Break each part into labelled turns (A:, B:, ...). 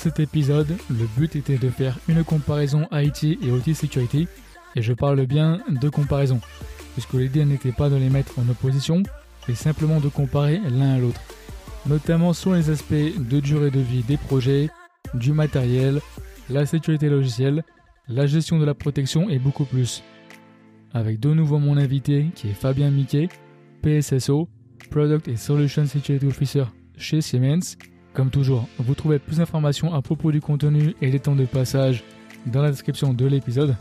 A: cet épisode, le but était de faire une comparaison IT et OT sécurité, et je parle bien de comparaison, puisque l'idée n'était pas de les mettre en opposition, mais simplement de comparer l'un à l'autre, notamment sur les aspects de durée de vie des projets, du matériel, la sécurité logicielle, la gestion de la protection et beaucoup plus. Avec de nouveau mon invité qui est Fabien Miquet, PSSO, Product et Solution Security Officer chez Siemens. Comme toujours, vous trouvez plus d'informations à propos du contenu et des temps de passage dans la description de l'épisode.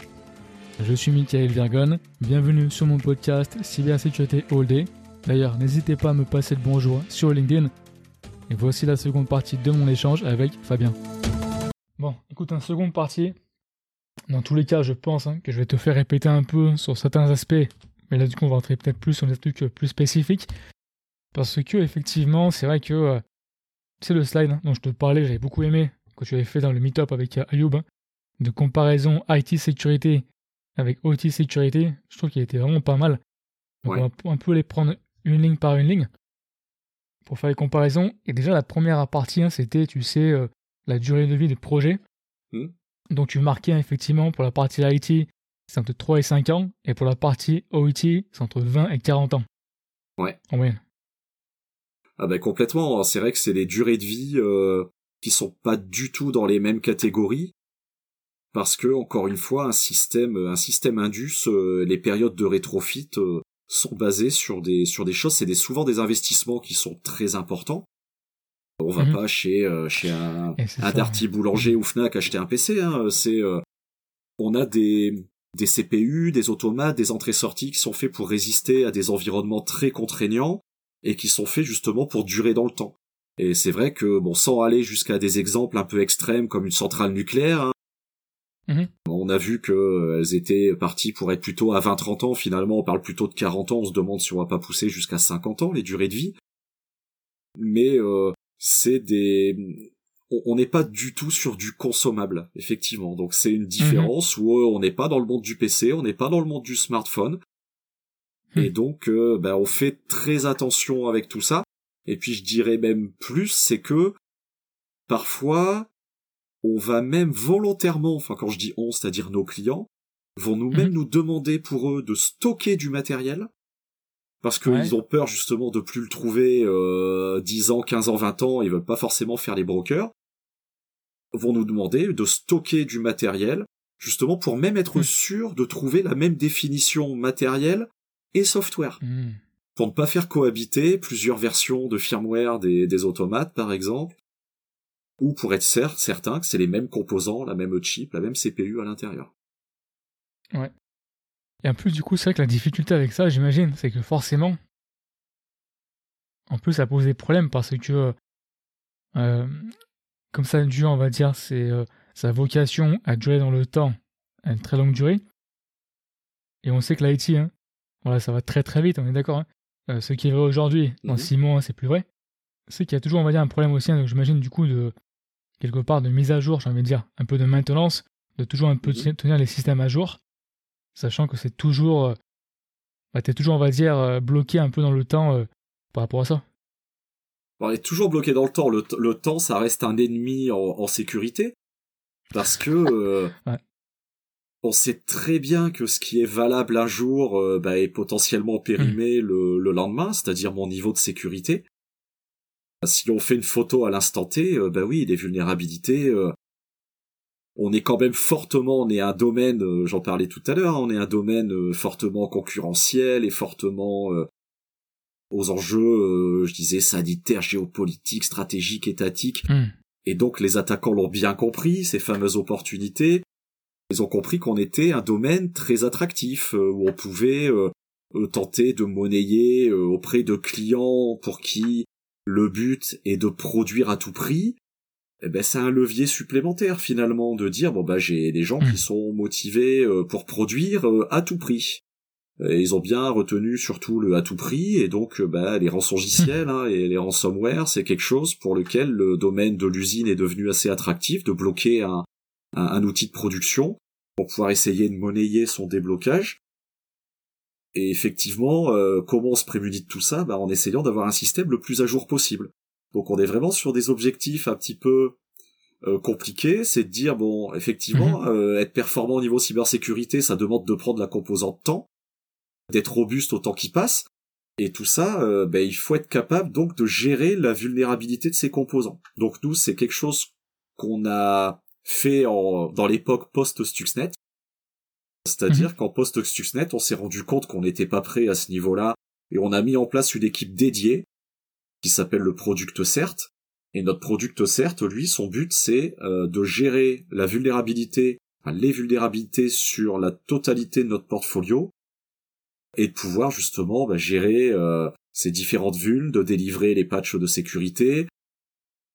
A: Je suis Michael Virgon, bienvenue sur mon podcast Cybersécurité All Day. D'ailleurs, n'hésitez pas à me passer le bonjour sur LinkedIn. Et voici la seconde partie de mon échange avec Fabien. Bon, écoute, une seconde partie. Dans tous les cas, je pense hein, que je vais te faire répéter un peu sur certains aspects. Mais là, du coup, on va rentrer peut-être plus sur des trucs plus spécifiques. Parce que, effectivement, c'est vrai que euh, c'est le slide hein, dont je te parlais, j'avais beaucoup aimé que tu avais fait dans le meetup avec euh, Ayoub, hein, de comparaison IT sécurité avec OT sécurité. Je trouve qu'il était vraiment pas mal. Donc on va un peu les prendre une ligne par une ligne pour faire les comparaisons. Et déjà, la première partie, c'était, tu sais, euh, la durée de vie des projets. Hmm. Donc tu marquais effectivement pour la partie IT, c'est entre 3 et 5 ans, et pour la partie OIT, c'est entre 20 et 40 ans.
B: Ouais.
A: En moyenne.
B: Ah ben complètement, c'est vrai que c'est les durées de vie euh, qui sont pas du tout dans les mêmes catégories, parce que encore une fois, un système, un système Indus, euh, les périodes de rétrofit euh, sont basées sur des sur des choses, c'est des, souvent des investissements qui sont très importants. On va mhm. pas chez euh, chez un, un Darty boulanger ou Fnac acheter un PC. Hein. C'est euh, on a des des CPU, des automates, des entrées-sorties qui sont faits pour résister à des environnements très contraignants et qui sont faits justement pour durer dans le temps. Et c'est vrai que bon, sans aller jusqu'à des exemples un peu extrêmes comme une centrale nucléaire, hein, mhm. on a vu que euh, étaient parties pour être plutôt à 20-30 ans. Finalement, on parle plutôt de 40 ans. On se demande si on va pas pousser jusqu'à 50 ans les durées de vie. Mais euh, c'est des on n'est pas du tout sur du consommable, effectivement. Donc c'est une différence où euh, on n'est pas dans le monde du PC, on n'est pas dans le monde du smartphone. Et hmm. donc euh, ben, on fait très attention avec tout ça. Et puis je dirais même plus, c'est que parfois on va même volontairement, enfin quand je dis on, c'est-à-dire nos clients, vont nous-mêmes hmm. nous demander pour eux de stocker du matériel parce qu'ils ont peur justement de plus le trouver euh, 10 ans, 15 ans, 20 ans, ils veulent pas forcément faire les brokers, vont nous demander de stocker du matériel, justement pour même être hmm. sûr de trouver la même définition matérielle et software. Hmm. Pour ne pas faire cohabiter plusieurs versions de firmware des, des automates, par exemple, ou pour être certain que c'est les mêmes composants, la même chip, la même CPU à l'intérieur.
A: Ouais. Et en plus, du coup, c'est vrai que la difficulté avec ça, j'imagine, c'est que forcément, en plus, ça pose des problèmes parce que, euh, comme ça, Dieu, on va dire, c'est euh, sa vocation à durer dans le temps, à une très longue durée. Et on sait que l'IT, hein, voilà, ça va très très vite, on est d'accord. Hein. Euh, ce qui est vrai aujourd'hui, dans 6 mhm. mois, c'est plus vrai. C'est qu'il y a toujours, on va dire, un problème aussi, hein, j'imagine, du coup, de quelque part de mise à jour, j'ai envie de dire, un peu de maintenance, de toujours un peu mhm. tenir les systèmes à jour sachant que c'est toujours. Euh, bah, t'es toujours, on va dire, euh, bloqué un peu dans le temps euh, par rapport à ça.
B: On est toujours bloqué dans le temps. Le, temps, ça reste un ennemi en, sécurité. Parce que. On sait très bien que ce qui est valable un jour bah, est potentiellement périmé hmm. le, lendemain, c'est-à-dire mon niveau de sécurité. Si on fait une photo à l'instant T, bah oui, les vulnérabilités, on est quand même fortement, on est un domaine, euh, j'en parlais tout à l'heure, hein, on est un domaine euh, fortement concurrentiel et fortement euh, aux enjeux, je disais, sanitaires, géopolitiques, stratégiques, étatiques. Hmm. Et donc les attaquants l'ont bien compris, ces fameuses opportunités. Ils ont compris qu'on était un domaine très attractif, où on pouvait tenter de monnayer auprès de clients pour qui le but est de produire à tout prix, eh ben c'est un levier supplémentaire finalement de dire bon bah j'ai des gens qui hmm. sont motivés euh, pour produire euh, à tout prix. Et ils ont bien retenu surtout le à tout prix et donc euh, bah les rançongiciels hmm. hein, et les ransomware c'est quelque chose pour lequel le domaine de l'usine est devenu assez attractif de bloquer un, un, outil de production pour pouvoir essayer de monnayer son déblocage. Et effectivement, comment on se prémunit de tout ça? Bah, En essayant d'avoir un système le plus à jour possible. Donc on est vraiment sur des objectifs un petit peu compliqué, c'est de dire bon, effectivement, mhm. être performant au niveau cybersécurité, ça demande de prendre la composante temps, d'être robuste au temps qui passe, et tout ça, ben, il faut être capable donc de gérer la vulnérabilité de ces composants. Donc nous, c'est quelque chose qu'on a fait en, dans l'époque post-Stuxnet. C'est-à-dire mhm. qu'en post-Stuxnet, on s'est rendu compte qu'on n'était pas prêt à ce niveau-là, et on a mis en place une équipe dédiée, qui s'appelle le Product Cert. Et notre Product Cert, lui, son but, c'est euh, de gérer la vulnérabilité, les vulnérabilités sur la totalité de notre portfolio, et de pouvoir justement bah, gérer euh, ces différentes vulnes, de délivrer les patchs de sécurité,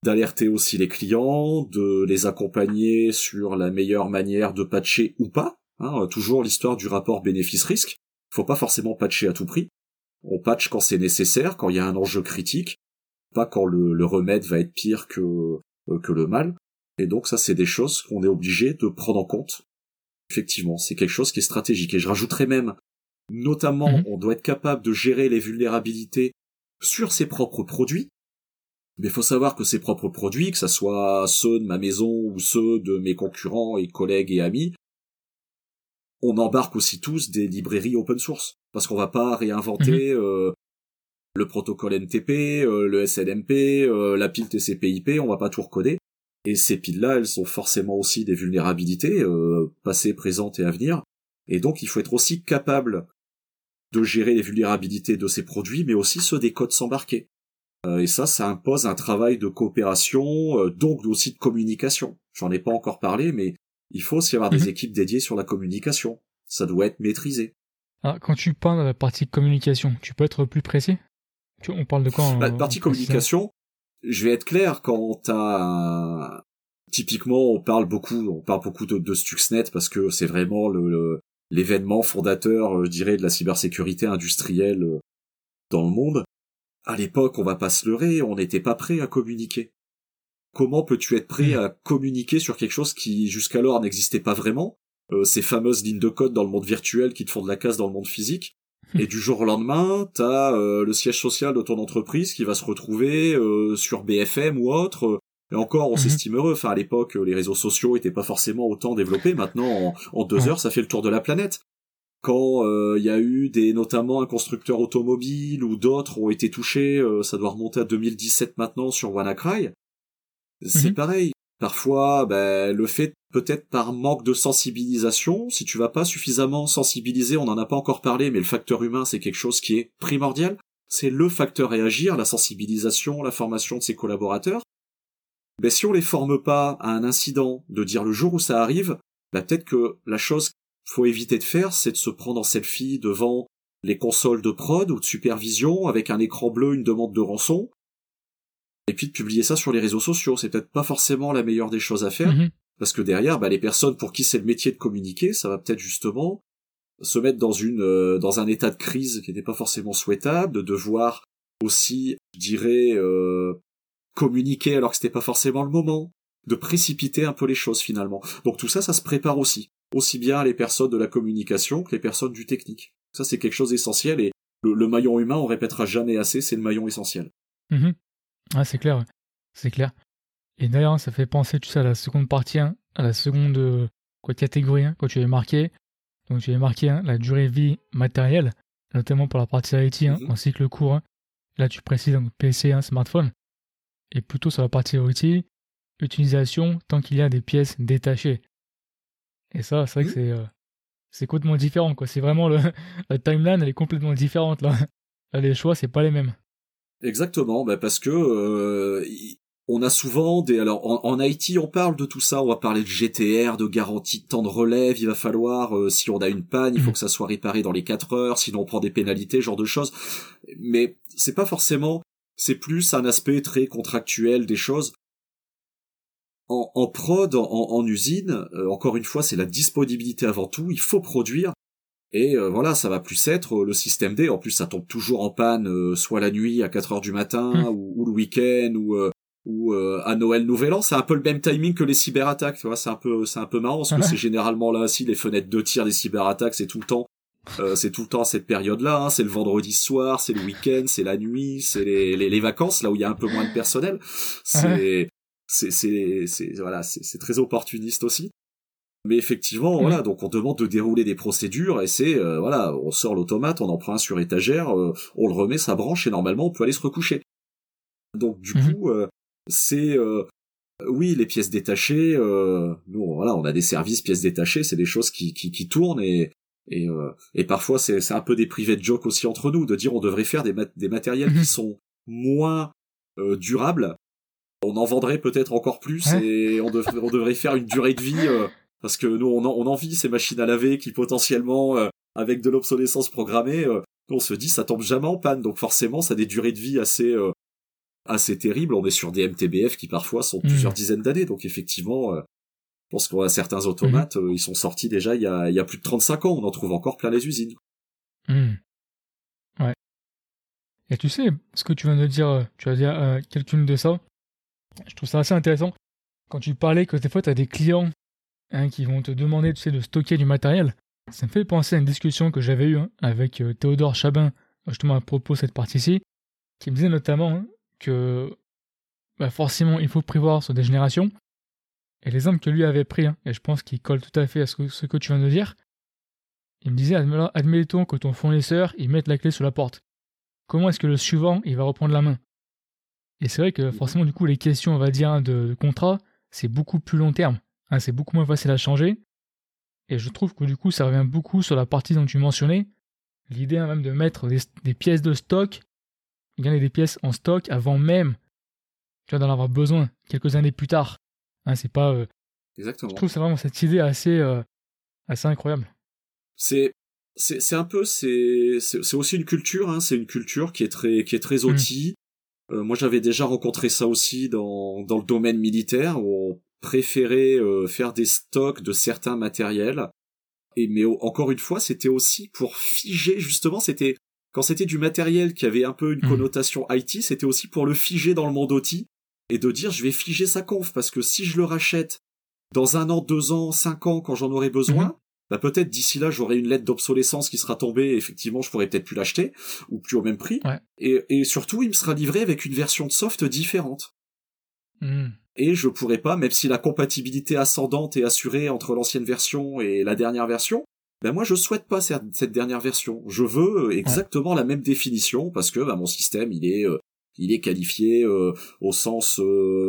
B: d'alerter aussi les clients, de les accompagner sur la meilleure manière de patcher ou pas. Hein, toujours l'histoire du rapport bénéfice-risque. Faut pas forcément patcher à tout prix. On patch quand c'est nécessaire, quand il y a un enjeu critique, pas quand le, remède va être pire que, euh, que le mal. Et donc ça, c'est des choses qu'on est obligé de prendre en compte. Effectivement, c'est quelque chose qui est stratégique. Et je rajouterais même, notamment, mhm. on doit être capable de gérer les vulnérabilités sur ses propres produits. Mais il faut savoir que ses propres produits, que ce soit ceux de ma maison ou ceux de mes concurrents et collègues et amis, on embarque aussi tous des librairies open source. Parce qu'on va pas réinventer mhm. euh, le protocole NTP, euh, le SNMP, euh, la pile TCP/IP, on va pas tout recoder. Et ces piles-là, elles ont forcément aussi des vulnérabilités, passées, présentes et à venir. Et donc, il faut être aussi capable de gérer les vulnérabilités de ces produits, mais aussi ceux des codes s'embarquer. Euh, et ça, ça impose un travail de coopération, euh, donc aussi de communication. J'en ai pas encore parlé, mais il faut aussi avoir des mhm. équipes dédiées sur la communication. Ça doit être maîtrisé.
A: Ah, quand tu parles de la partie communication, tu peux être plus précis? On parle de quoi
B: La partie communication, je vais être clair, quand t'as... Typiquement, on parle beaucoup, on parle beaucoup de, Stuxnet parce que c'est vraiment le, l'événement fondateur, euh, je dirais, de la cybersécurité industrielle dans le monde. À l'époque, on va pas se leurrer, on n'était pas prêt à communiquer. Comment peux-tu être prêt mm. à communiquer sur quelque chose qui jusqu'alors n'existait pas vraiment euh, Ces fameuses lignes de code dans le monde virtuel qui te font de la casse dans le monde physique. Mm. Et du jour au lendemain, t'as euh, le siège social de ton entreprise qui va se retrouver euh, sur BFM ou autre. Et encore, on mm-hmm. s'estime heureux. Enfin, à l'époque, les réseaux sociaux étaient pas forcément autant développés. Maintenant, en deux heures, ça fait le tour de la planète quand il euh, y a eu des notamment un constructeur automobile ou d'autres ont été touchés, euh, ça doit remonter à 2017 maintenant sur WannaCry. C'est mhm. pareil. Parfois, ben, le fait peut-être par manque de sensibilisation, si tu vas pas suffisamment sensibiliser, on n'en a pas encore parlé, mais le facteur humain c'est quelque chose qui est primordial. C'est le facteur réagir, la sensibilisation, la formation de ses collaborateurs. Ben, si on les forme pas à un incident, de dire le jour où ça arrive, ben, peut-être que la chose faut éviter de faire, c'est de se prendre en selfie devant les consoles de prod ou de supervision avec un écran bleu, une demande de rançon, et puis de publier ça sur les réseaux sociaux. C'est peut-être pas forcément la meilleure des choses à faire, mhm. parce que derrière, bah, les personnes pour qui c'est le métier de communiquer, ça va peut-être justement se mettre dans une euh, dans un état de crise qui n'est pas forcément souhaitable, de devoir aussi, je dirais, euh, communiquer alors que c'était pas forcément le moment, de précipiter un peu les choses finalement. Donc tout ça, ça se prépare aussi aussi bien les personnes de la communication que les personnes du technique. Ça, c'est quelque chose d'essentiel et le, maillon humain, on répétera jamais assez, c'est le maillon essentiel.
A: Ah, c'est clair, c'est clair. Et d'ailleurs, ça fait penser, tu sais, à la seconde partie, hein, à la seconde euh, quoi, catégorie, hein, quand tu avais marqué. Donc, tu avais marqué hein, la durée de vie matérielle, notamment pour la partie IT, en cycle court. Là, tu précises donc PC, smartphone. Et plutôt sur la partie IT, utilisation tant qu'il y a des pièces détachées. Et ça, c'est vrai que mmh. c'est euh, c'est complètement différent. quoi. C'est vraiment le, la timeline, elle est complètement différente là. là les choix, c'est pas les mêmes.
B: Exactement, bah parce que euh, on a souvent des alors en, IT on parle de tout ça, on va parler de GTR, de garantie de temps de relève, il va falloir euh, si on a une panne, il faut mmh. que ça soit réparé dans les 4 heures, sinon on prend des pénalités, genre de choses. Mais c'est pas forcément c'est plus un aspect très contractuel des choses en, prod, en, usine, euh, encore une fois, c'est la disponibilité avant tout. Il faut produire. Et euh, voilà, ça va plus être euh, le système D. En plus, ça tombe toujours en panne, soit la nuit à 4 heures du matin, hmm. ou, le week-end, ou ou à Noël, Nouvel An. C'est un peu le même timing que les cyberattaques. Tu vois, c'est un peu c'est un peu marrant parce que c'est généralement là aussi les fenêtres de tir des cyberattaques, c'est tout le temps. c'est tout le temps cette période-là, hein. c'est le vendredi soir, c'est le week-end, c'est la nuit, c'est les, les, les, vacances, là où il y a un peu moins de personnel. C'est c'est c'est c'est voilà, c'est très opportuniste aussi. Mais effectivement, voilà, donc on demande de dérouler des procédures et c'est euh, voilà, on sort l'automate, on en prend un sur étagère, euh, on le remet, ça branche et normalement on peut aller se recoucher. Donc du mhm. coup, euh, c'est oui les pièces détachées. nous voilà, on a des services pièces détachées, c'est des choses qui qui, qui tournent et et, et parfois c'est c'est un peu des privés de joke aussi entre nous de dire on devrait faire des des matériels qui mhm. sont moins durables. On en vendrait peut-être encore plus et on, on devrait faire une durée de vie parce que nous on, en, envie ces machines à laver qui potentiellement euh, avec de l'obsolescence programmée euh, on se dit ça tombe jamais en panne. Donc forcément ça a des durées de vie assez euh, assez terribles. On est sur des MTBF qui parfois sont mmh. plusieurs dizaines d'années. Donc effectivement je pense qu'on a certains automates mmh. ils sont sortis déjà il y a, il y a plus de 35 ans. On en trouve encore plein les usines.
A: Mmh. ouais. Et tu sais ce que tu viens de dire tu vas dire quelqu'une de ça je trouve ça assez intéressant quand tu parlais que des fois tu as des clients Hein, qui vont te demander de stocker du matériel. Ça me fait penser à une discussion que j'avais eue hein, avec euh, Théodore Chabin, justement à propos de cette partie-ci, qui me disait notamment hein, que bah, forcément il faut prévoir sur des générations. Et l'exemple que lui avait pris, et je pense qu'il colle tout à fait à ce que, tu viens de dire, il me disait admettons que ton fournisseur il mette la clé sur la porte. Comment est-ce que le suivant il va reprendre la main? Et c'est vrai que forcément du coup les questions on va dire de contrat c'est beaucoup plus long terme. Hein, c'est beaucoup moins facile à changer. Et je trouve que du coup, ça revient beaucoup sur la partie dont tu mentionnais. L'idée hein, même de mettre des, pièces de stock, gagner des pièces en stock avant même tu d'en avoir besoin quelques années plus tard. Hein, c'est pas. Euh,
B: Exactement.
A: Je trouve c'est vraiment cette idée assez, euh, assez incroyable.
B: C'est c'est un peu c'est c'est aussi une culture hein, c'est une culture qui est très qui est très mmh. outil euh, moi j'avais déjà rencontré ça aussi dans dans le domaine militaire où préféré euh, faire des stocks de certains matériels. Et mais encore une fois, c'était aussi pour figer justement, c'était quand c'était du matériel qui avait un peu une mmh. connotation IT, c'était aussi pour le figer dans le monde OT et de dire je vais figer sa conf parce que si je le rachète dans un an, deux ans, cinq ans quand j'en aurai besoin, mmh. Bah peut-être d'ici là j'aurai une lettre d'obsolescence qui sera tombée et effectivement je pourrais peut-être plus l'acheter ou plus au même prix. Et, et surtout il me sera livré avec une version de soft différente. Mmh et je pourrais pas, même si la compatibilité ascendante est assurée entre l'ancienne version et la dernière version, ben moi je souhaite pas cette dernière version. Je veux euh, exactement la même définition parce que ben, mon système il est euh, il est qualifié euh, au sens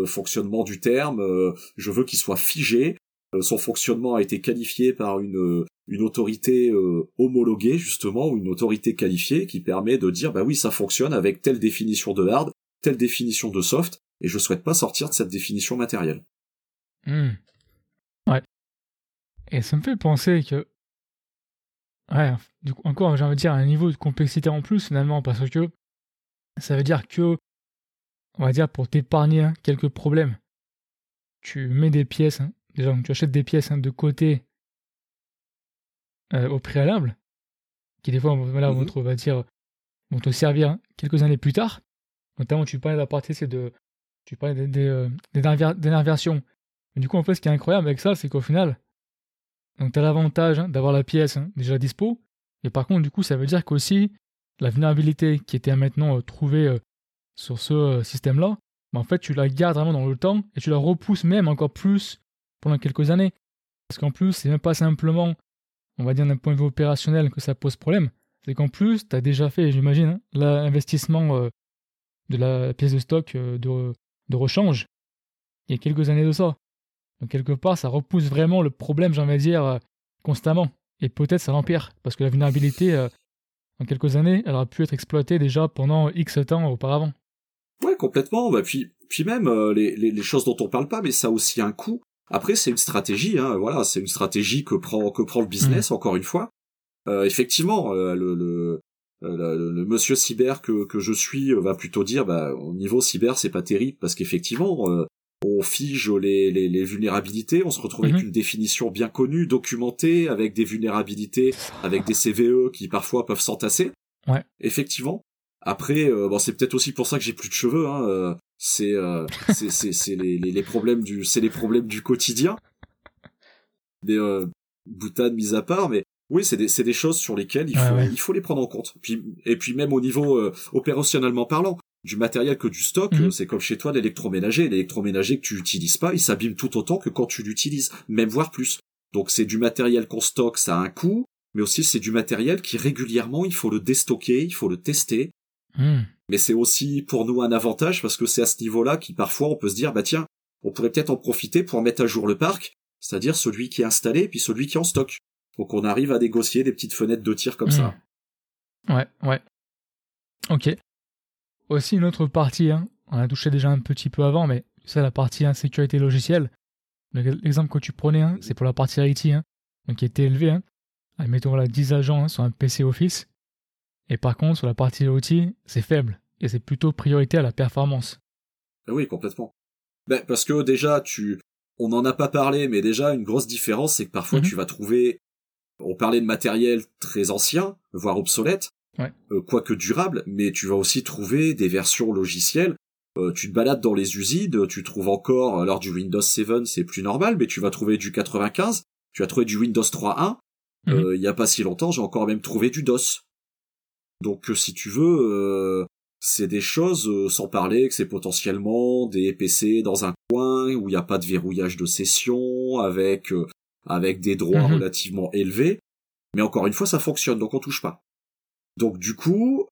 B: fonctionnement du terme. je veux qu'il soit figé. Son fonctionnement a été qualifié par une une autorité homologuée justement ou une autorité qualifiée qui permet de dire bah oui ça fonctionne avec telle définition de hard, telle définition de soft et je souhaite pas sortir de cette définition matérielle.
A: Hmm. Ouais. Et ça me fait penser que. Ouais, encore, j'ai envie de dire, un niveau de complexité en plus finalement, parce que ça veut dire que, on va dire, pour t'épargner hein, quelques problèmes, tu mets des pièces, hein, déjà, tu achètes des pièces hein, de côté euh, au préalable, qui des fois, voilà, vont, te, va dire, vont te servir quelques années plus tard. Notamment, tu parlais de la partie, c'est de tu parlais des, euh, versions. Mais du coup, en fait, ce qui est incroyable avec ça, c'est qu'au final, donc tu as l'avantage hein, d'avoir la pièce hein, déjà dispo. Et par contre, du coup, ça veut dire qu'aussi, la vulnérabilité qui était maintenant euh, trouvée euh, sur ce système-là, bah, en fait, tu la gardes vraiment dans le temps et tu la repousses même encore plus pendant quelques années. Parce qu'en plus, c'est même pas simplement, on va dire d'un point de vue opérationnel que ça pose problème. C'est qu'en plus, tu as déjà fait, j'imagine, hein, l'investissement de la pièce de stock de, de rechange il y a quelques années de ça. Donc quelque part, ça repousse vraiment le problème, j'ai envie de dire, euh, constamment. Et peut-être ça l'empire, parce que la vulnérabilité, euh, en quelques années, elle aurait pu être exploitée déjà pendant X temps auparavant.
B: Ouais, complètement. Bah, puis, puis même euh, les, les, choses dont on parle pas, mais ça a aussi un coût. Après, c'est une stratégie, hein, voilà, c'est une stratégie que prend que prend le business, mmh. encore une fois. effectivement, le, le, euh, le, monsieur cyber que, que je suis euh, va plutôt dire bah au niveau cyber c'est pas terrible parce qu'effectivement euh, on fige les, les, les, vulnérabilités, on se retrouve avec mhm. une définition bien connue, documentée, avec des vulnérabilités, avec des CVE qui parfois peuvent s'entasser.
A: Ouais.
B: Effectivement. Après, bon, c'est peut-être aussi pour ça que j'ai plus de cheveux. Hein, c'est c'est c'est les, les, les, problèmes du c'est les problèmes du quotidien. Des boutades mises à part, mais oui, c'est des, des choses sur lesquelles il faut, il faut les prendre en compte. Puis, et puis même au niveau euh, opérationnellement parlant, du matériel que du stock.
A: Mhm.
B: C'est comme chez toi l'électroménager. L'électroménager que tu utilises pas, il s'abîme tout autant que quand tu l'utilises, même voire plus. Donc c'est du matériel qu'on stocke, ça a un coût, mais aussi c'est du matériel qui régulièrement il faut le déstocker, il faut le tester.
A: Hmm.
B: Mais c'est aussi pour nous un avantage parce que c'est à ce niveau-là qui parfois on peut se dire bah tiens, on pourrait peut-être en profiter pour mettre à jour le parc, c'est-à-dire celui qui est installé puis celui qui est en stock. Donc on arrive à négocier des petites fenêtres de tir comme
A: Hmm.
B: ça.
A: Ouais, ouais. Ok. Aussi une autre partie, hein, on a touché déjà un petit peu avant, mais c'est la partie hein, sécurité logicielle. Le- L'exemple que tu prenais, hein, c'est pour la partie IT, hein, donc qui était élevé. Hein. Admettons voilà, 10 agents hein, sur un PC Office. Et par contre, sur la partie OT, c'est faible. Et c'est plutôt priorité à la performance.
B: Ah Oui, complètement. Ben, parce que déjà, tu, on n'en a pas parlé, mais déjà, une grosse différence, c'est que parfois,
A: Mhm.
B: tu vas trouver, on parlait de matériel très ancien, voire obsolète,
A: Ouais.
B: euh, quoique durable, mais tu vas aussi trouver des versions logicielles. Euh, tu te balades dans les usines, tu trouves encore, alors du Windows 7, c'est plus normal, mais tu vas trouver du 95, tu vas trouver du Windows 3.1,
A: Mhm.
B: euh, il y a pas si longtemps, j'ai encore même trouvé du DOS. Donc, euh, si tu veux, euh, c'est des choses, euh, sans parler que c'est potentiellement des PC dans un coin où il n'y a pas de verrouillage de session, avec euh, avec des droits
A: Mhm.
B: relativement élevés. Mais encore une fois, ça fonctionne, donc on touche pas. Donc du coup,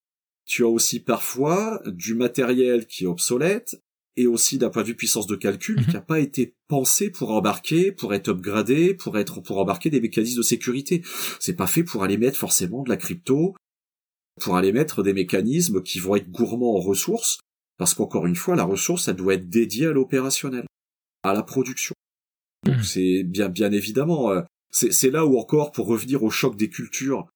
B: tu as aussi parfois du matériel qui est obsolète et aussi d'un point de vue puissance de calcul
A: Mhm.
B: qui n'a pas été pensé pour embarquer, pour être upgradé, pour être pour embarquer des mécanismes de sécurité. C'est pas fait pour aller mettre forcément de la crypto, pour aller mettre des mécanismes qui vont être gourmands en ressources, parce qu'encore une fois, la ressource, elle doit être dédiée à l'opérationnel, à la production. Donc
A: Mhm.
B: c'est bien, bien évidemment, euh, c'est c'est là où encore, pour revenir au choc des cultures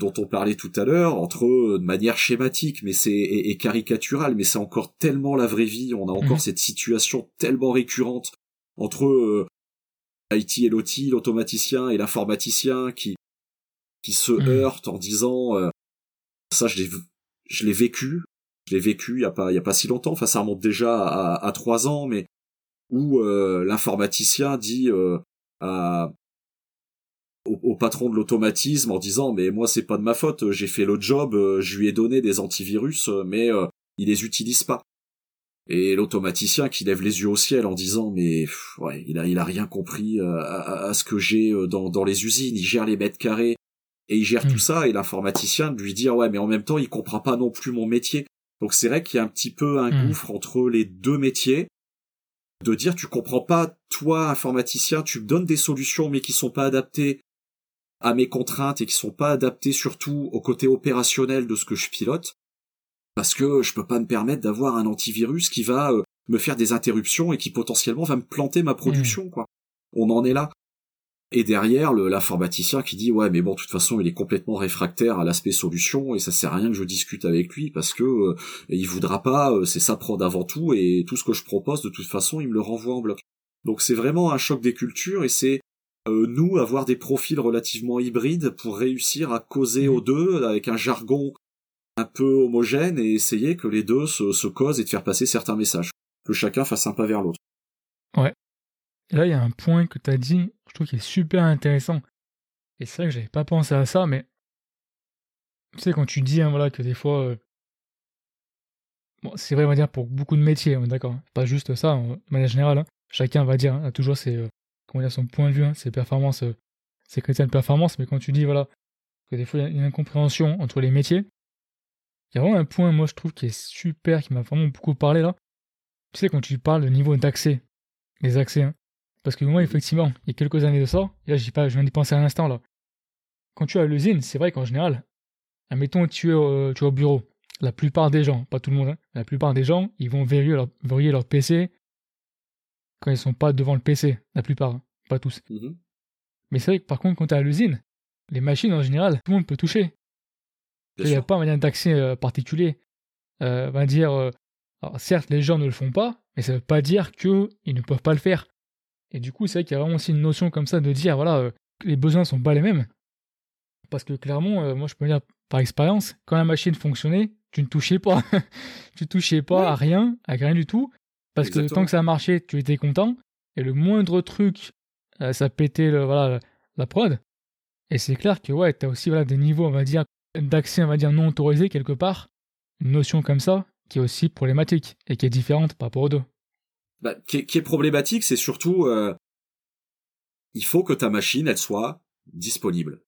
B: dont on parlait tout à l'heure, entre eux, de manière schématique, mais c'est et, et caricaturale, mais c'est encore tellement la vraie vie. On a encore
A: Mhm.
B: cette situation tellement récurrente entre euh, IT et l'OT, l'automaticien et l'informaticien qui qui se
A: Mhm.
B: heurtent en disant euh, ça je l'ai je l'ai vécu. Je l'ai vécu il y a pas y a pas si longtemps. Enfin ça remonte déjà à, trois ans mais où euh, l'informaticien dit euh, à au, patron de l'automatisme en disant mais moi c'est pas de ma faute. J'ai fait le job euh, je lui ai donné des antivirus mais il les utilise pas. Et l'automaticien qui lève les yeux au ciel en disant mais pff, ouais il a il a rien compris à, ce que j'ai dans dans les usines. Il gère les mètres carrés et il gère
A: Mm.
B: tout ça et l'informaticien de lui dire ouais mais en même temps il comprend pas non plus mon métier donc c'est vrai qu'il y a un petit peu un
A: Mm.
B: gouffre entre les deux métiers de dire tu comprends pas toi informaticien tu me donnes des solutions mais qui sont pas adaptées à mes contraintes et qui sont pas adaptées surtout au côté opérationnel de ce que je pilote parce que je peux pas me permettre d'avoir un antivirus qui va euh, me faire des interruptions et qui potentiellement va me planter ma production quoi on en est là et derrière le l'informaticien qui dit ouais mais bon de toute façon il est complètement réfractaire à l'aspect solution et ça sert à rien que je discute avec lui parce que euh, il voudra pas euh, c'est sa prod avant tout et tout ce que je propose de toute façon il me le renvoie en bloc. Donc c'est vraiment un choc des cultures et c'est euh, nous avoir des profils relativement hybrides pour réussir à causer aux deux avec un jargon un peu homogène et essayer que les deux se, se causent et de faire passer certains messages. Que chacun fasse un pas vers l'autre.
A: Et là, il y a un point que tu as dit, je trouve qu'il est super intéressant. Et c'est vrai que j'avais pas pensé à ça, mais tu sais, quand tu dis hein, voilà, que des fois. euh, Bon, c'est vrai, on va dire, pour beaucoup de métiers, est d'accord. hein. Pas juste ça, en- de manière générale. hein. Chacun va dire, hein, a toujours ses, euh, comment dire, son point de vue, hein, ses performances, euh, ses critères de performance, mais quand tu dis, voilà, que des fois, il y a une incompréhension entre les métiers, il y a vraiment un point, moi, je trouve, qui est super, qui m'a vraiment beaucoup parlé là. Tu sais, quand tu parles de niveau d'accès, les accès, hein, parce que moi, effectivement, il y a quelques années de ça, et là, pas, je viens d'y penser à l'instant, là. Quand tu es à l'usine, c'est vrai qu'en général, admettons, tu es, au- tu es au bureau. La plupart des gens, pas tout le monde, hein, la plupart des gens, ils vont verrouiller leur, verrouiller leur PC quand ils sont pas devant le PC. La plupart, hein, pas tous.
B: Mhm.
A: Mais c'est vrai que par contre, quand tu es à l'usine, les machines, en général, tout le monde peut toucher. Il n'y a pas un moyen d'accès euh, particulier. Euh, va dire, euh, alors certes, les gens ne le font pas, mais ça veut pas dire qu'ils ne peuvent pas le faire. Et du coup, c'est vrai qu'il y a vraiment aussi une notion comme ça de dire, voilà, euh, que les besoins sont pas les mêmes. Parce que clairement, euh, moi je peux dire par expérience, quand la machine fonctionnait, tu ne touchais pas. tu touchais pas
B: Ouais.
A: à rien, à rien du tout. Parce que tant que ça marchait, tu étais content. Et le moindre truc, euh, ça pétait le, voilà, la prod. Et c'est clair que ouais, tu as aussi voilà, des niveaux, on va dire, d'accès, on va dire, non autorisé quelque part. Une notion comme ça qui est aussi problématique et qui est différente par rapport aux deux.
B: Bah, qui, est, problématique, c'est surtout euh, il faut que ta machine elle soit disponible.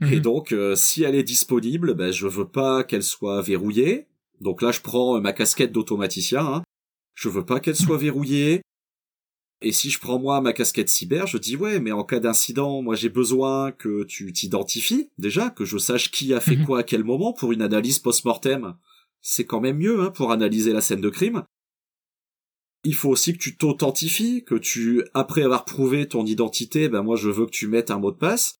B: Et mhm. donc euh, si elle est disponible, ben je veux pas qu'elle soit verrouillée. Donc là je prends ma casquette d'automaticien. Hein. Je veux pas qu'elle soit verrouillée. Et si je prends moi ma casquette cyber, je dis ouais, mais en cas d'incident, moi j'ai besoin que tu t'identifies déjà, que je sache qui a fait mhm. quoi à quel moment pour une analyse post-mortem. C'est quand même mieux hein, pour analyser la scène de crime. Il faut aussi que tu t'authentifies, que tu, après avoir prouvé ton identité, ben moi je veux que tu mettes un mot de passe.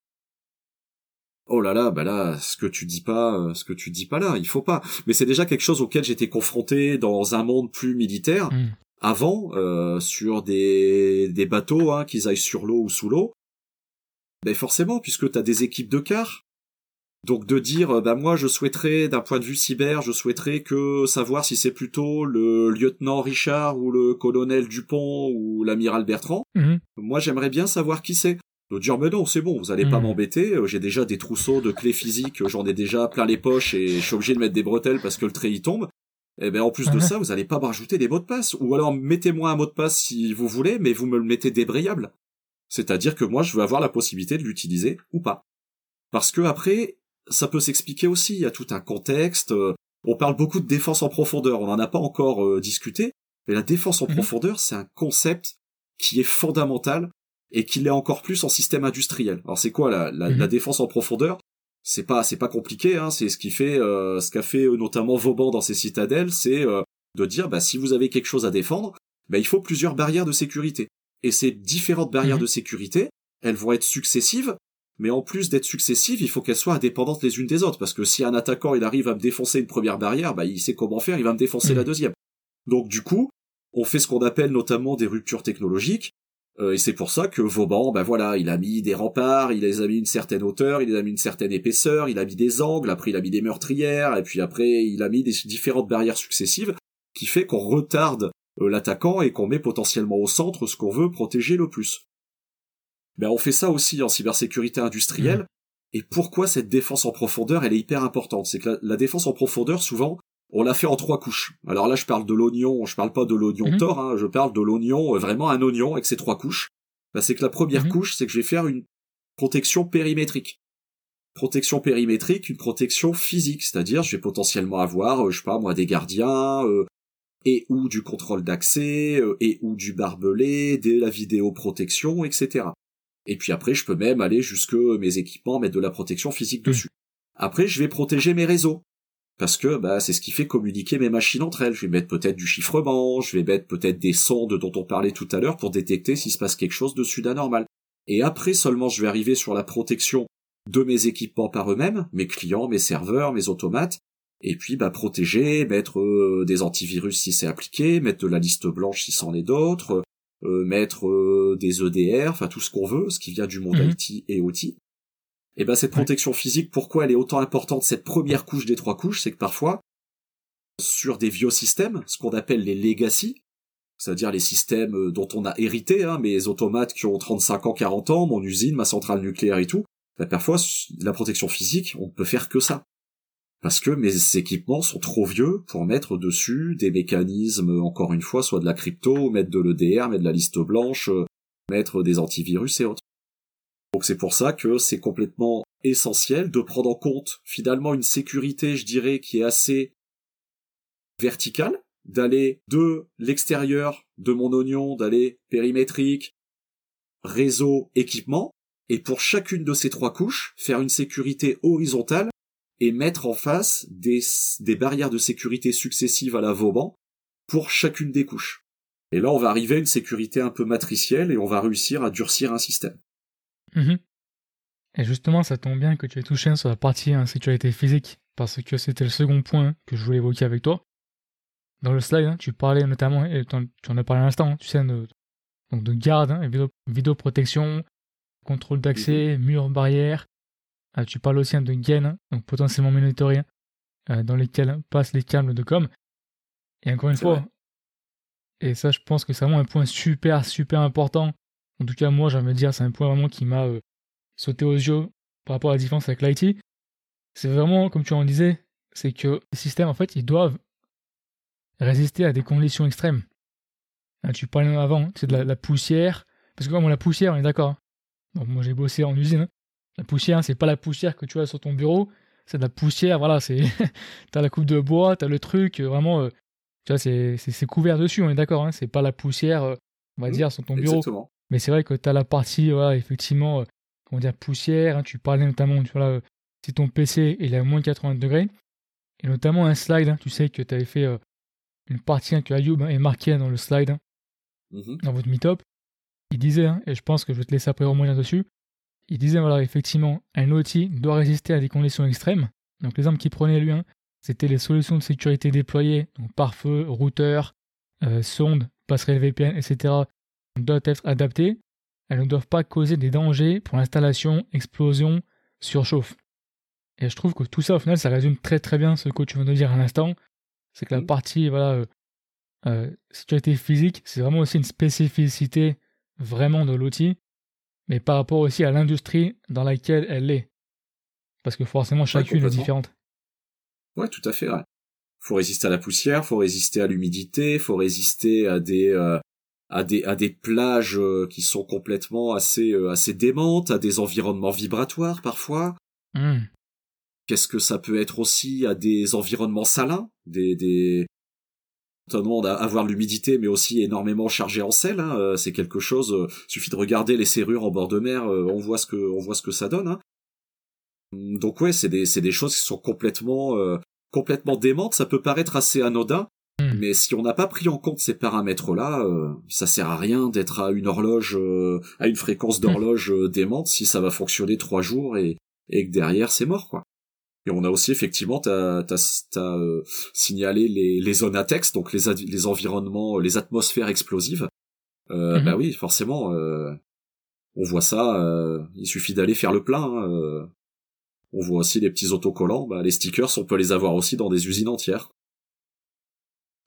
B: Oh là là, bah là, ce que tu dis pas, euh, ce que tu dis pas là, il faut pas. Mais c'est déjà quelque chose auquel j'étais confronté dans un monde plus militaire. Mm avant euh, sur des, des bateaux, hein, qu'ils aillent sur l'eau ou sous l'eau, ben forcément, puisque tu as des équipes de quart. Donc de dire, bah moi je souhaiterais, d'un point de vue cyber, je souhaiterais que savoir si c'est plutôt le lieutenant Richard ou le colonel Dupont ou l'amiral Bertrand. Mhm. Moi j'aimerais bien savoir qui c'est. De dire mais non c'est bon, vous allez pas mhm. m'embêter, euh, j'ai déjà des trousseaux de clés physiques, j'en ai déjà plein les poches et je suis obligé de mettre des bretelles parce que le trait y tombe. Et eh ben en plus de ça, vous allez pas me rajouter des mots de passe. Ou alors mettez-moi un mot de passe si vous voulez, mais vous me le mettez débrayable. C'est-à-dire que moi je veux avoir la possibilité de l'utiliser ou pas. Parce que après, ça peut s'expliquer aussi, il y a tout un contexte. Euh, on parle beaucoup de défense en profondeur, on n'en a pas encore euh, discuté, mais la défense en mhm. profondeur, c'est un concept qui est fondamental et qui l'est encore plus en système industriel. Alors c'est quoi la, la mhm. défense en profondeur? C'est pas c'est pas compliqué hein, c'est ce qui fait euh, ce qu'a fait euh, notamment Vauban dans ses citadelles c'est euh, de dire bah si vous avez quelque chose à défendre bah il faut plusieurs barrières de sécurité et ces différentes barrières mhm. de sécurité elles vont être successives mais en plus d'être successives il faut qu'elles soient indépendantes les unes des autres parce que si un attaquant il arrive à me défoncer une première barrière bah il sait comment faire il va me défoncer la mhm. deuxième donc du coup on fait ce qu'on appelle notamment des ruptures technologiques euh, et c'est pour ça que Vauban, ben voilà, il a mis des remparts, il les a mis une certaine hauteur, il les a mis une certaine épaisseur, il a mis des angles, après il a mis des meurtrières, et puis après il a mis des différentes barrières successives, qui fait qu'on retarde euh, l'attaquant et qu'on met potentiellement au centre ce qu'on veut protéger le plus. Ben on fait ça aussi en cybersécurité industrielle. Mmh. Et pourquoi cette défense en profondeur, elle est hyper importante? C'est que la défense en profondeur, souvent, on l'a fait en trois couches. Alors là, je parle de l'oignon, je parle pas de l'oignon mhm. tort, hein, je parle de l'oignon, euh, vraiment un oignon avec ses trois couches. Bah, c'est que la première mhm. couche, c'est que je vais faire une protection périmétrique. Protection périmétrique, une protection physique, c'est-à-dire je vais potentiellement avoir, euh, je sais pas moi, des gardiens, euh, et ou du contrôle d'accès, et ou du barbelé, de la vidéoprotection, etc. Et puis après, je peux même aller jusque mes équipements, mettre de la protection physique dessus. Après, je vais protéger mes réseaux parce que bah, c'est ce qui fait communiquer mes machines entre elles. Je vais mettre peut-être du chiffrement, je vais mettre peut-être des sondes dont on parlait tout à l'heure pour détecter s'il se passe quelque chose dessus d'anormal. Et après seulement je vais arriver sur la protection de mes équipements par eux-mêmes, mes clients, mes serveurs, mes automates, et puis bah protéger, mettre euh, des antivirus si c'est appliqué, mettre de la liste blanche si c'en est d'autres, mettre euh, des EDR, enfin tout ce qu'on veut, ce qui vient du monde mhm. IT et OT. Et ben cette protection physique, pourquoi elle est autant importante, cette première couche des trois couches, c'est que parfois, sur des vieux systèmes, ce qu'on appelle les legacy, c'est-à-dire les systèmes euh, dont on a hérité, hein, mes automates qui ont 35 ans, 40 ans, mon usine, ma centrale nucléaire et tout, ben parfois, la protection physique, on ne peut faire que ça. Parce que mes équipements sont trop vieux pour mettre dessus des mécanismes, encore une fois, soit de la crypto, mettre de l'EDR, mettre de la liste blanche, mettre des antivirus et autres. Donc c'est pour ça que c'est complètement essentiel de prendre en compte finalement une sécurité, je dirais, qui est assez verticale, d'aller de l'extérieur de mon oignon, d'aller périmétrique, réseau, équipement, et pour chacune de ces trois couches, faire une sécurité horizontale et mettre en face des, des barrières de sécurité successives à la Vauban pour chacune des couches. Et là, on va arriver à une sécurité un peu matricielle et on va réussir à durcir un système.
A: Mhm. Et justement, ça tombe bien que tu aies touché sur la partie sécurité physique, parce que c'était le second point que je voulais évoquer avec toi. Dans le slide, hein, tu parlais notamment, et tu en as parlé à l'instant, hein, tu sais, de, donc de garde, hein, vidéo, protection, contrôle d'accès, mhm. mur barrière. Ah, tu parles aussi de gain, donc potentiellement monitoré, euh, dans lesquels passent les câbles de com. Et encore une fois, et ça je pense que c'est vraiment un point super super important en tout cas, moi, j'ai envie de dire, c'est un point vraiment qui m'a euh, sauté aux yeux par rapport à la différence avec l'IT. C'est vraiment, comme tu en disais, c'est que les systèmes, en fait, ils doivent résister à des conditions extrêmes. Hein, tu parlais avant, c'est de la, poussière. Parce que moi, la poussière, on est d'accord. Hein. Bon, moi, j'ai bossé en usine. Hein. La poussière, c'est pas la poussière que tu as sur ton bureau. C'est de la poussière, voilà. c'est T'as la coupe de bois, t'as le truc, euh, vraiment. Euh, tu vois, c'est couvert dessus, on est d'accord. C'est pas la poussière, euh, on va mmh, dire, sur ton bureau. Mais c'est vrai que t'as la partie, voilà, effectivement, comment dire, poussière. tu parlais notamment, tu vois, si ton PC il est à moins de 80 degrés, et notamment un slide, tu sais que tu avais fait une partie que Ayoub est marqué dans le slide, mmh dans votre meetup, il disait, hein, et je pense que je vais te laisser après remonter dessus, il disait, voilà, effectivement, un outil doit résister à des conditions extrêmes. Donc les armes qu'il prenait lui, hein, c'était les solutions de sécurité déployées, donc pare-feu, routeur, euh, sonde, passerelle VPN, etc., doivent être adaptées. Elles ne doivent pas causer des dangers pour l'installation, explosion, surchauffe. Et je trouve que tout ça, au final, ça résume très très bien ce que tu viens de dire à l'instant. C'est que la partie, voilà, euh, euh, sécurité physique, c'est vraiment aussi une spécificité vraiment de l'outil, mais par rapport aussi à l'industrie dans laquelle elle est. Parce que forcément, chacune est différente.
B: Ouais, tout à fait, ouais. Faut résister à la poussière, faut résister à l'humidité, faut résister à des, euh, à des, à des plages euh, qui sont complètement assez, assez démentes, à des environnements vibratoires parfois.
A: Mmh.
B: Qu'est-ce que ça peut être aussi à des environnements salins, des, des, notamment avoir l'humidité mais aussi énormément chargé en sel hein, euh, c'est quelque chose euh, suffit de regarder les serrures en bord de mer euh, on voit ce que on voit ce que ça donne hein. donc ouais c'est des c'est des choses qui sont complètement complètement démentes ça peut paraître assez anodin hmm. mais si on n'a pas pris en compte ces paramètres là ça sert à rien d'être à une horloge à une fréquence d'horloge démente si ça va fonctionner trois jours et et que derrière c'est mort quoi et on a aussi effectivement, t'as as, euh, signalé les, les zones à texte, donc les, les environnements, les atmosphères explosives. Euh, mhm. Bah oui, forcément, euh, on voit ça. Euh, il suffit d'aller faire le plein. Hein, euh. on voit aussi les petits autocollants. Bah, les stickers, on peut les avoir aussi dans des usines entières.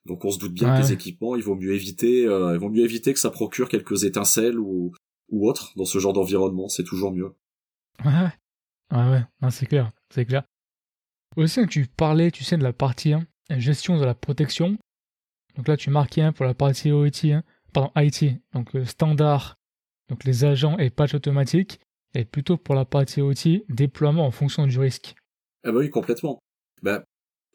B: Donc on se doute bien que les équipements, il vaut mieux éviter, il vaut mieux éviter que ça procure quelques étincelles ou ou autres dans ce genre d'environnement. C'est toujours mieux.
A: Ouais, ouais, ouais, c'est clair, c'est clair. Aussi, tu parlais, tu sais, de la partie hein, gestion de la protection. Donc là, tu marquais un pour la partie OIT, hein, pardon, IT, donc euh, standard, donc les agents et patch automatique, et plutôt pour la partie OIT, déploiement en fonction du risque.
B: Ah bah oui, complètement. Bah,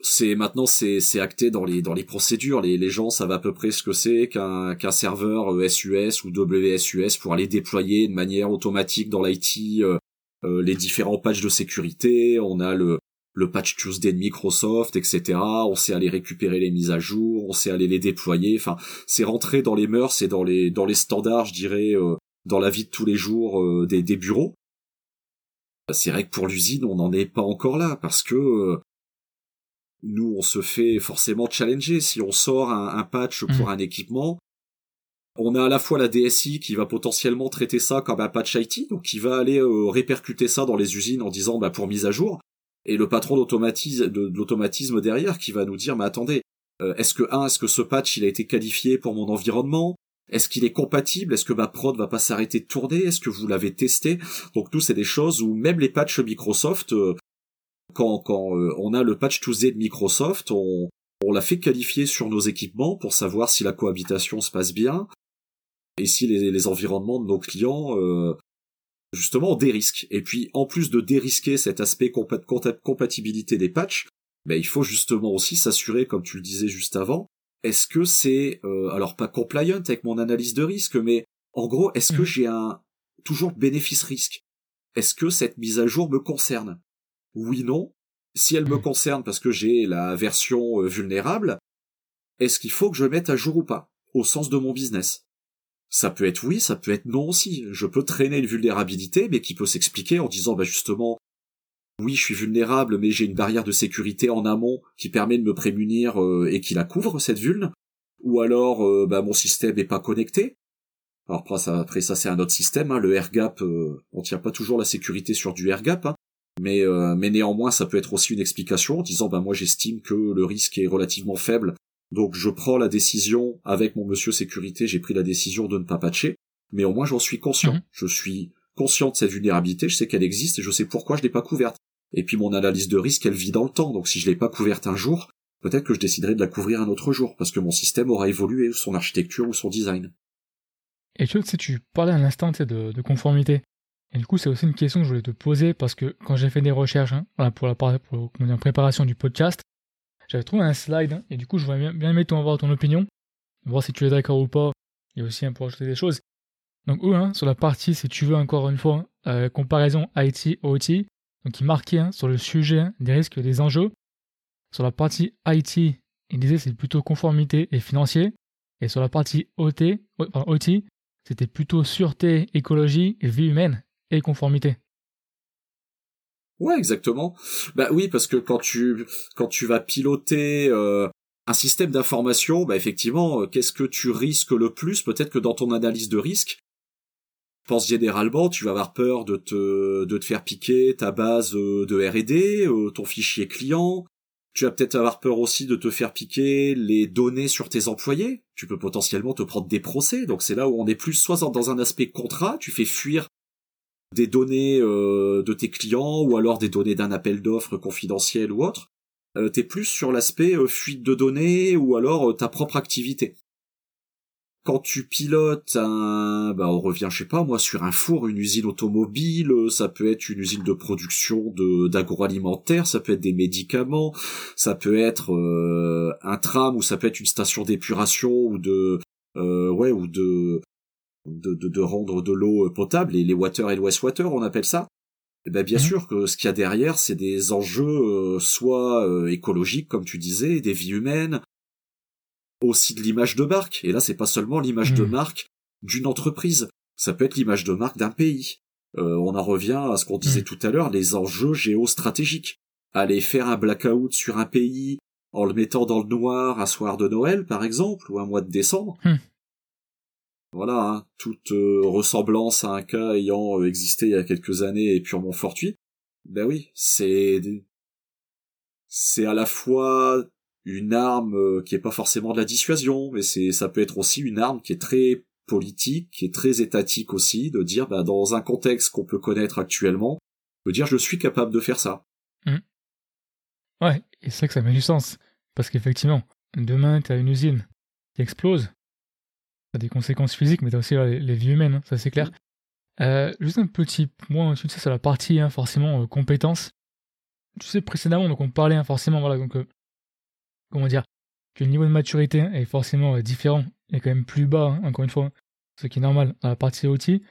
B: c'est maintenant c'est c'est acté dans les dans les procédures les les gens savent à peu près ce que c'est qu'un qu'un serveur SUS euh, ou WSUS pour aller déployer de manière automatique dans l'IT euh, les différents patchs de sécurité on a le le patch Tuesday de Microsoft, etc. On sait aller récupérer les mises à jour, on sait aller les déployer. Enfin, c'est rentré dans les mœurs et dans les dans les standards, je dirais, euh, dans la vie de tous les jours euh, des, des bureaux. C'est vrai que pour l'usine, on n'en est pas encore là parce que euh, nous, on se fait forcément challenger si on sort un, patch pour mmh. un équipement. On a à la fois la DSI qui va potentiellement traiter ça comme un patch IT, donc qui va aller répercuter ça dans les usines en disant bah pour mise à jour et le patron d'automatisme de, l'automatisme derrière qui va nous dire mais attendez euh, est-ce que un est-ce que ce patch il a été qualifié pour mon environnement? Est-ce qu'il est compatible? Est-ce que ma prod va pas s'arrêter de tourner? Est-ce que vous l'avez testé? Donc tout c'est des choses où même les patchs Microsoft, euh, quand, quand euh, on a le patch 2Z de Microsoft, on, on l'a fait qualifier sur nos équipements pour savoir si la cohabitation se passe bien et si les, les environnements de nos clients justement des risques. Et puis en plus de dérisquer cet aspect compatibilité des patchs, ben, il faut justement aussi s'assurer, comme tu le disais juste avant, est-ce que c'est euh, alors pas compliant avec mon analyse de risque, mais en gros, est-ce que mmh. j'ai un toujours bénéfice-risque Est-ce que cette mise à jour me concerne? Oui, non. Si elle me mmh. concerne parce que j'ai la version euh, vulnérable, est-ce qu'il faut que je mette à jour ou pas Au sens de mon business? Ça peut être oui, ça peut être non aussi. Je peux traîner une vulnérabilité, mais qui peut s'expliquer en disant, bah justement, oui, je suis vulnérable, mais j'ai une barrière de sécurité en amont qui permet de me prémunir euh, et qui la couvre cette vulne. Ou alors, euh, bah mon système est pas connecté. Alors après ça, c'est un autre système. Hein. Le AirGap, euh, on tient pas toujours la sécurité sur du AirGap, hein. mais mais néanmoins ça peut être aussi une explication en disant, bah moi j'estime que le risque est relativement faible donc je prends la décision, avec mon monsieur sécurité, j'ai pris la décision de ne pas patcher, mais au moins j'en suis conscient. Mhm. Je suis conscient de cette vulnérabilité, je sais qu'elle existe et je sais pourquoi je l'ai pas couverte. Et puis mon analyse de risque, elle vit dans le temps, donc si je l'ai pas couverte un jour, peut-être que je déciderai de la couvrir un autre jour, parce que mon système aura évolué, son architecture ou son design.
A: Et tu sais, tu parlais à l'instant de, de conformité. Et du coup, c'est aussi une question que je voulais te poser parce que quand j'ai fait des recherches hein, pour la pour, préparation du podcast, j'avais trouvé un slide hein, et du coup, je voudrais bien, bien aimer ton, ton opinion, voir si tu es d'accord ou pas. A aussi un pour ajouter des choses. Donc, eux, hein, sur la partie, si tu veux, encore une fois, euh, comparaison IT-OT, donc ils marquaient sur le sujet des risques et des enjeux. Sur la partie IT, ils disaient c'est plutôt conformité et financier. Et sur la partie OT, OT c'était plutôt sûreté, écologie, vie humaine et conformité.
B: Ouais, exactement. Bah oui, parce que quand tu quand tu vas piloter euh, un système d'information, bah effectivement, euh, qu'est-ce que tu risques le plus Peut-être que dans ton analyse de risque, je pense généralement, tu vas avoir peur de te de te faire piquer ta base euh, de R&D, ton fichier client, tu vas peut-être avoir peur aussi de te faire piquer les données sur tes employés. Tu peux potentiellement te prendre des procès. Donc c'est là où on est plus soit dans un aspect contrat, tu fais fuir des données euh, de tes clients ou alors des données d'un appel d'offres confidentiel ou autre. Euh, t'es plus sur l'aspect euh, fuite de données ou alors ta propre activité quand tu pilotes un, bah on revient, je sais pas moi, sur un four, une usine automobile, ça peut être une usine de production de d'agroalimentaire, ça peut être des médicaments, ça peut être euh, un tram ou ça peut être une station d'épuration ou de euh, ouais ou de de, de, rendre de l'eau potable et les water et le wastewater on appelle ça. Et eh ben bien mhm. sûr que ce qu'il y a derrière c'est des enjeux euh, soit écologiques comme tu disais, des vies humaines, aussi de l'image de marque. Et là, c'est pas seulement l'image de hmm. marque d'une entreprise, ça peut être l'image de marque d'un pays. Euh, on en revient à ce qu'on disait hmm. tout à l'heure, les enjeux géostratégiques. Aller faire un blackout sur un pays en le mettant dans le noir un soir de Noël, par exemple, ou un mois de décembre. Voilà, hein, toute euh, ressemblance à un cas ayant euh, existé il y a quelques années est purement fortuit. Ben oui, c'est c'est à la fois une arme euh, qui est pas forcément de la dissuasion, mais c'est ça peut être aussi une arme qui est très politique, qui est très étatique aussi, de dire bah, dans un contexte qu'on peut connaître actuellement, de dire je suis capable de faire ça.
A: Mmh. Ouais, et c'est vrai que ça met du sens, parce qu'effectivement, demain tu as une usine qui explose, ça a des conséquences physiques, mais tu as aussi les, vies humaines, hein, ça c'est clair. Euh, juste un petit point, tu sais, c'est la partie hein, forcément euh, compétences. Tu sais, précédemment, donc on parlait hein, forcément, voilà, donc comment dire, que le niveau de maturité est forcément euh, différent, et quand même plus bas, encore une fois, ce qui est normal dans la partie outil.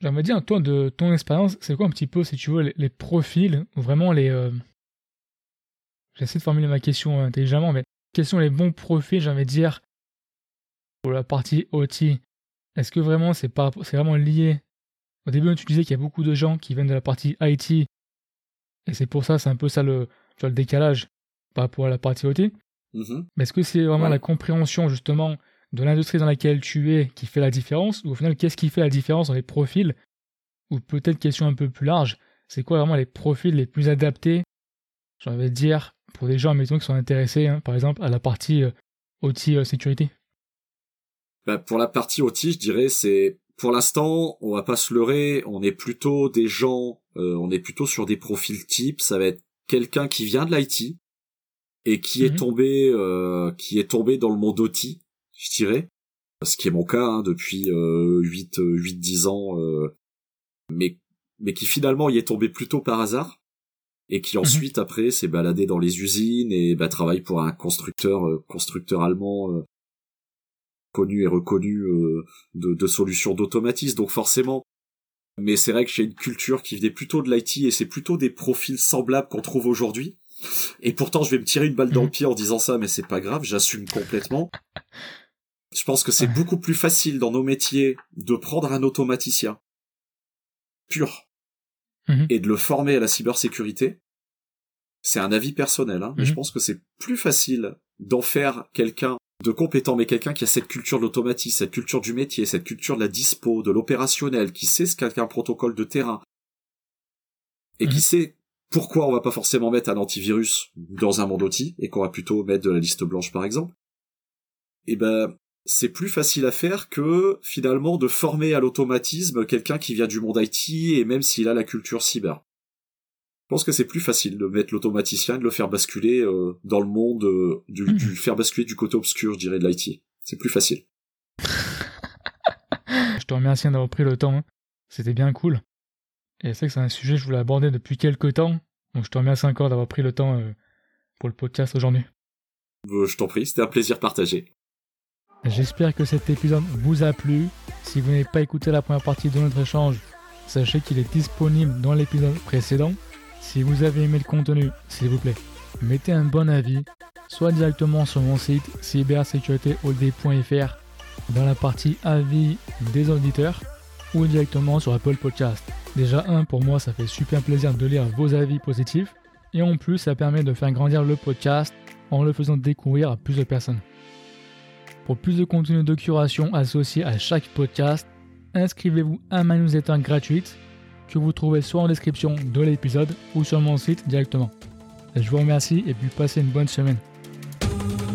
A: J'aimerais dire, toi, de ton expérience, c'est quoi un petit peu, si tu veux, les, profils, ou vraiment les... Euh, j'essaie de formuler ma question intelligemment, mais quels sont les bons profils, j'aimerais dire, pour la partie OT Est-ce que vraiment c'est pas, c'est vraiment lié? Au début, tu disais qu'il y a beaucoup de gens qui viennent de la partie IT, et c'est pour ça, c'est un peu ça le, tu vois, le décalage par rapport à la partie OT. Mm-hmm. Mais est-ce que c'est vraiment la compréhension justement de l'industrie dans laquelle tu es qui fait la différence? Ou au final, qu'est-ce qui fait la différence dans les profils? Ou peut-être question un peu plus large, c'est quoi vraiment les profils les plus adaptés, j'ai envie de dire, pour des gens mettons, qui sont intéressés, hein, par exemple, à la partie euh, OT euh, sécurité?
B: Bah, Pour la partie OT, je dirais, c'est pour l'instant, on va pas se leurrer, on est plutôt des gens, euh, on est plutôt sur des profils types, ça va être quelqu'un qui vient de l'IT, et qui est mhm. tombé euh, qui est tombé dans le monde OT, je dirais, ce qui est mon cas hein, depuis euh, 8 8 10 ans euh, mais mais qui finalement y est tombé plutôt par hasard et qui mhm. ensuite après s'est baladé dans les usines et bah, travaille pour un constructeur euh, constructeur allemand euh, connu et reconnu de, de solutions d'automatisme donc forcément mais c'est vrai que j'ai une culture qui venait plutôt de l'IT et c'est plutôt des profils semblables qu'on trouve aujourd'hui et pourtant, je vais me tirer une balle dans le mhm. pied en disant ça, mais c'est pas grave, j'assume complètement. Je pense que c'est beaucoup plus facile dans nos métiers de prendre un automaticien pur mhm. et de le former à la cybersécurité. C'est un avis personnel, hein, mais je mhm. pense que c'est plus facile d'en faire quelqu'un de compétent, mais quelqu'un qui a cette culture de l'automatisme, cette culture du métier, cette culture de la dispo, de l'opérationnel, qui sait ce qu'est un protocole de terrain, et qui sait pourquoi on va pas forcément mettre un antivirus dans un monde outil et qu'on va plutôt mettre de la liste blanche par exemple. Eh ben, c'est plus facile à faire que finalement de former à l'automatisme quelqu'un qui vient du monde IT et même s'il a la culture cyber. Pense que c'est plus facile de mettre l'automaticien et de le faire basculer euh, dans le monde euh, du,
A: Mhm.
B: du faire basculer du côté obscur, je dirais, de l'IT. C'est plus facile.
A: Je te remercie d'avoir pris le temps. hein. C'était bien cool. Et c'est que c'est un sujet que je voulais aborder depuis quelques temps. Donc je te remercie encore d'avoir pris le temps euh, pour le podcast aujourd'hui.
B: Je t'en prie, c'était un plaisir partagé.
A: J'espère que cet épisode vous a plu. Si vous n'avez pas écouté la première partie de notre échange, sachez qu'il est disponible dans l'épisode précédent. Si vous avez aimé le contenu, s'il vous plaît, mettez un bon avis, soit directement sur mon site cybersécuritéhold.fr dans la partie avis des auditeurs ou directement sur Apple Podcast. Déjà un pour moi ça fait super plaisir de lire vos avis positifs et en plus ça permet de faire grandir le podcast en le faisant découvrir à plus de personnes. Pour plus de contenu de curation associé à chaque podcast, inscrivez-vous à ma newsletter gratuite que vous trouvez soit en description de l'épisode ou sur mon site directement. Je vous remercie et puis passez une bonne semaine.